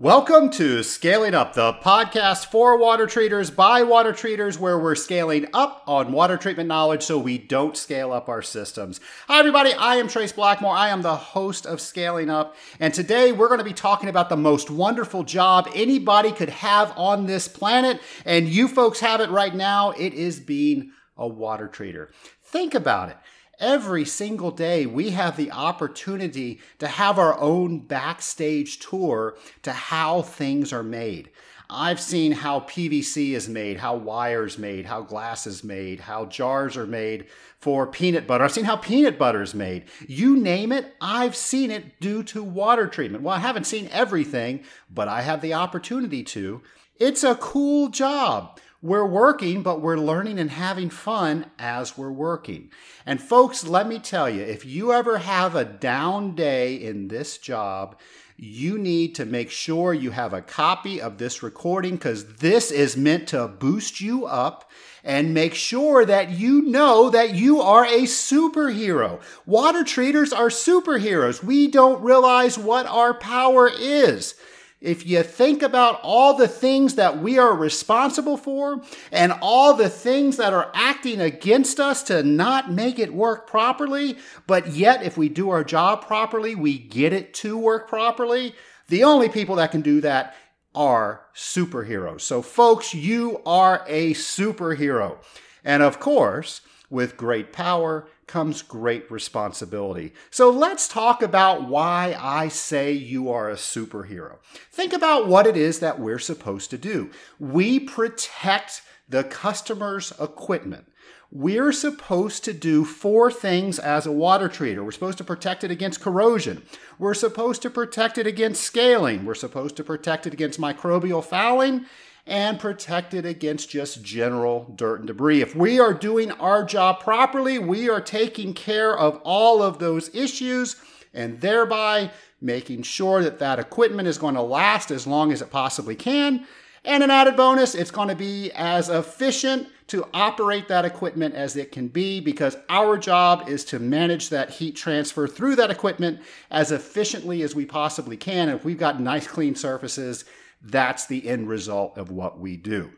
Welcome to Scaling Up, the podcast for water treaters by water treaters, where we're scaling up on water treatment knowledge so we don't scale up our systems. Hi, everybody. I am Trace Blackmore. I am the host of Scaling Up. And today we're going to be talking about the most wonderful job anybody could have on this planet. And you folks have it right now. It is being a water treater. Think about it. Every single day, we have the opportunity to have our own backstage tour to how things are made. I've seen how PVC is made, how wires made, how glass is made, how jars are made for peanut butter. I've seen how peanut butter is made. You name it, I've seen it due to water treatment. Well, I haven't seen everything, but I have the opportunity to. It's a cool job. We're working, but we're learning and having fun as we're working. And folks, let me tell you, if you ever have a down day in this job, you need to make sure you have a copy of this recording because this is meant to boost you up and make sure that you know that you are a superhero. Water treaters are superheroes. We don't realize what our power is if you think about all the things that we are responsible for and all the things that are acting against us to not make it work properly, but yet if we do our job properly, we get it to work properly, the only people that can do that are superheroes. So, folks, you are a superhero. And of course, with great power comes great responsibility. So let's talk about why I say you are a superhero. Think about what it is that we're supposed to do. We protect the customer's equipment. We're supposed to do four things as a water treater. We're supposed to protect it against corrosion. We're supposed to protect it against scaling. We're supposed to protect it against microbial fouling and protect it against just general dirt and debris. If we are doing our job properly, we are taking care of all of those issues and thereby making sure that that equipment is going to last as long as it possibly can. And an added bonus, it's going to be as efficient to operate that equipment as it can be because our job is to manage that heat transfer through that equipment as efficiently as we possibly can. If we've got nice clean surfaces, that's the end result of what we do.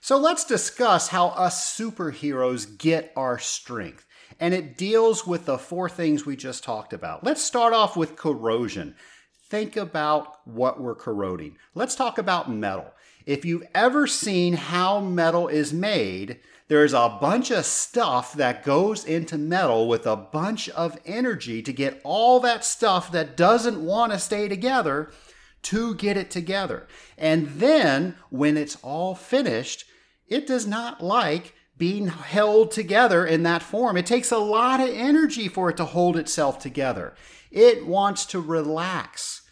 So let's discuss how us superheroes get our strength. And it deals with the four things we just talked about. Let's start off with corrosion. Think about what we're corroding. Let's talk about metal. If you've ever seen how metal is made, there's a bunch of stuff that goes into metal with a bunch of energy to get all that stuff that doesn't want to stay together to get it together. And then when it's all finished, it does not like being held together in that form. It takes a lot of energy for it to hold itself together. It wants to relax,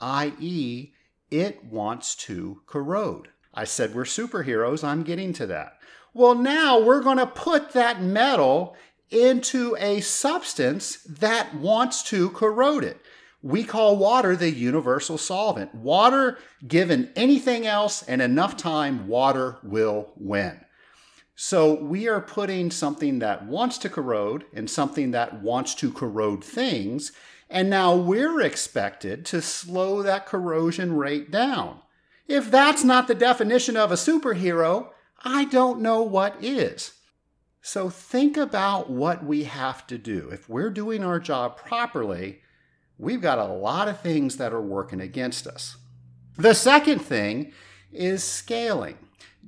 i.e., it wants to corrode. I said we're superheroes. I'm getting to that. Well, now we're going to put that metal into a substance that wants to corrode it. We call water the universal solvent. Water, given anything else and enough time, water will win. So we are putting something that wants to corrode and something that wants to corrode things, and now we're expected to slow that corrosion rate down. If that's not the definition of a superhero, I don't know what is. So think about what we have to do. If we're doing our job properly, we've got a lot of things that are working against us. The second thing is scaling.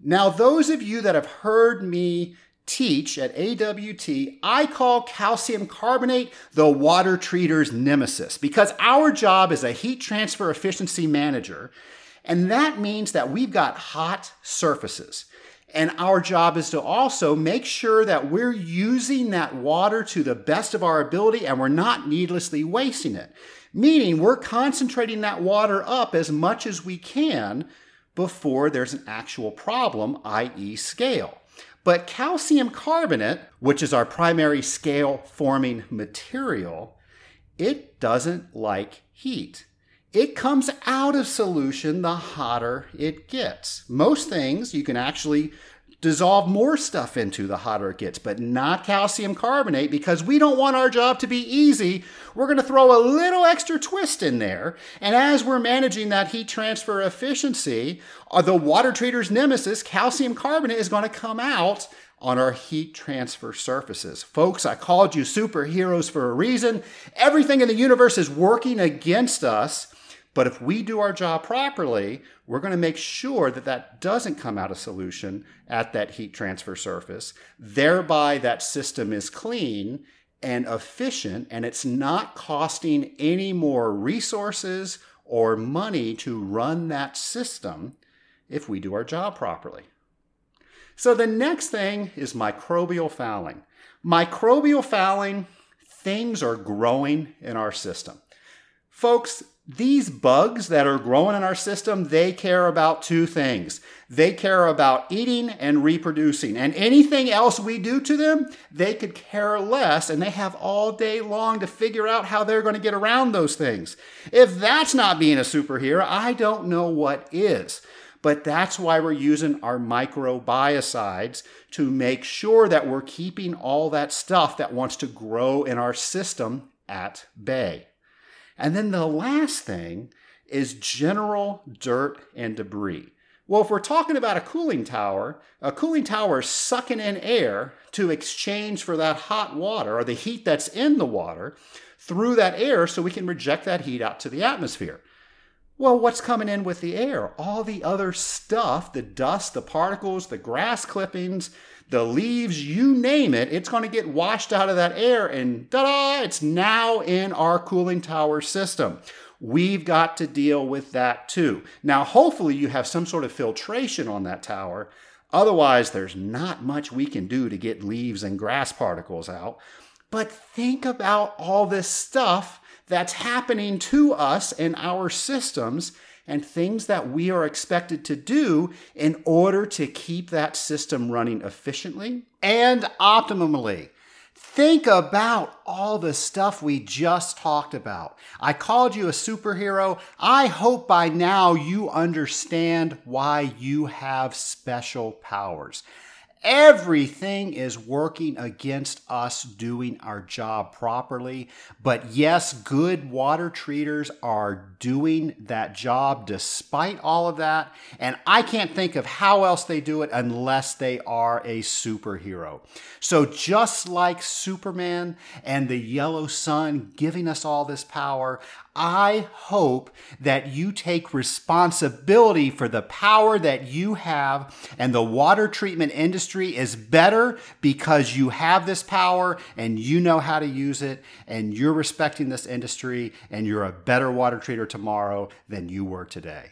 Now, those of you that have heard me teach at AWT, I call calcium carbonate the water treater's nemesis because our job is a heat transfer efficiency manager. And that means that we've got hot surfaces. And our job is to also make sure that we're using that water to the best of our ability and we're not needlessly wasting it. Meaning we're concentrating that water up as much as we can before there's an actual problem, i.e., scale. But calcium carbonate, which is our primary scale forming material, it doesn't like heat. It comes out of solution the hotter it gets. Most things you can actually dissolve more stuff into the hotter it gets, but not calcium carbonate because we don't want our job to be easy. We're going to throw a little extra twist in there. And as we're managing that heat transfer efficiency, uh, the water treater's nemesis, calcium carbonate, is going to come out on our heat transfer surfaces. Folks, I called you superheroes for a reason. Everything in the universe is working against us. But if we do our job properly, we're going to make sure that that doesn't come out of solution at that heat transfer surface. Thereby, that system is clean and efficient, and it's not costing any more resources or money to run that system if we do our job properly. So, the next thing is microbial fouling. Microbial fouling, things are growing in our system. Folks, these bugs that are growing in our system, they care about two things. They care about eating and reproducing. And anything else we do to them, they could care less and they have all day long to figure out how they're going to get around those things. If that's not being a superhero, I don't know what is. But that's why we're using our microbiocides to make sure that we're keeping all that stuff that wants to grow in our system at bay. And then the last thing is general dirt and debris. Well, if we're talking about a cooling tower, a cooling tower is sucking in air to exchange for that hot water or the heat that's in the water through that air so we can reject that heat out to the atmosphere. Well, what's coming in with the air? All the other stuff, the dust, the particles, the grass clippings, the leaves, you name it, it's going to get washed out of that air and ta da, it's now in our cooling tower system. We've got to deal with that too. Now, hopefully, you have some sort of filtration on that tower. Otherwise, there's not much we can do to get leaves and grass particles out. But think about all this stuff that's happening to us in our systems and things that we are expected to do in order to keep that system running efficiently and optimally. Think about all the stuff we just talked about. I called you a superhero. I hope by now you understand why you have special powers. Everything is working against us doing our job properly. But yes, good water treaters are doing that job despite all of that. And I can't think of how else they do it unless they are a superhero. So just like Superman and the yellow sun giving us all this power, I hope that you take responsibility for the power that you have, and the water treatment industry is better because you have this power and you know how to use it, and you're respecting this industry, and you're a better water treater tomorrow than you were today.